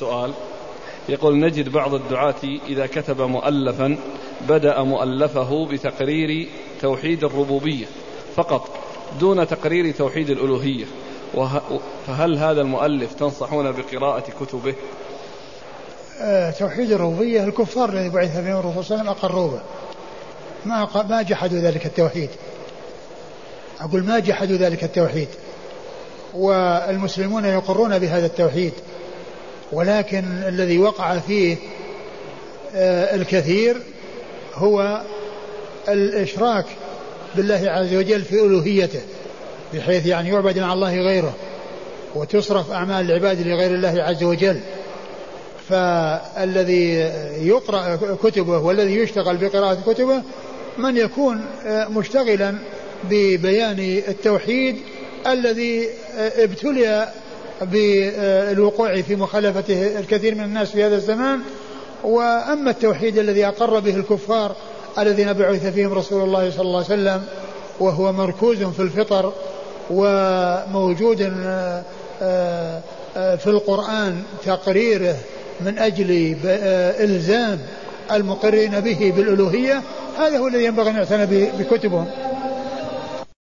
سؤال. يقول نجد بعض الدعاة إذا كتب مؤلفا بدأ مؤلفه بتقرير توحيد الربوبية فقط دون تقرير توحيد الألوهية. فهل هذا المؤلف تنصحون بقراءة كتبه؟ آه، توحيد الربوبية الكفار الذي بعث فيهم الرسول صلى الله عليه وسلم أقروه. ما ما جحدوا ذلك التوحيد. أقول ما جحدوا ذلك التوحيد. والمسلمون يقرون بهذا التوحيد. ولكن الذي وقع فيه آه، الكثير هو الإشراك بالله عز وجل في ألوهيته بحيث يعني يعبد مع الله غيره وتصرف أعمال العباد لغير الله عز وجل. فالذي يقرأ كتبه والذي يشتغل بقراءة كتبه من يكون آه، مشتغلا ببيان التوحيد الذي آه، ابتلي بالوقوع في مخالفته الكثير من الناس في هذا الزمان. وأما التوحيد الذي أقر به الكفار الذين بعث فيهم رسول الله صلى الله عليه وسلم وهو مركوز في الفطر وموجود آه، آه، في القرآن تقريره من أجل إلزام المقرين به بالألوهية هذا هو الذي ينبغي أن يعتنى بكتبهم.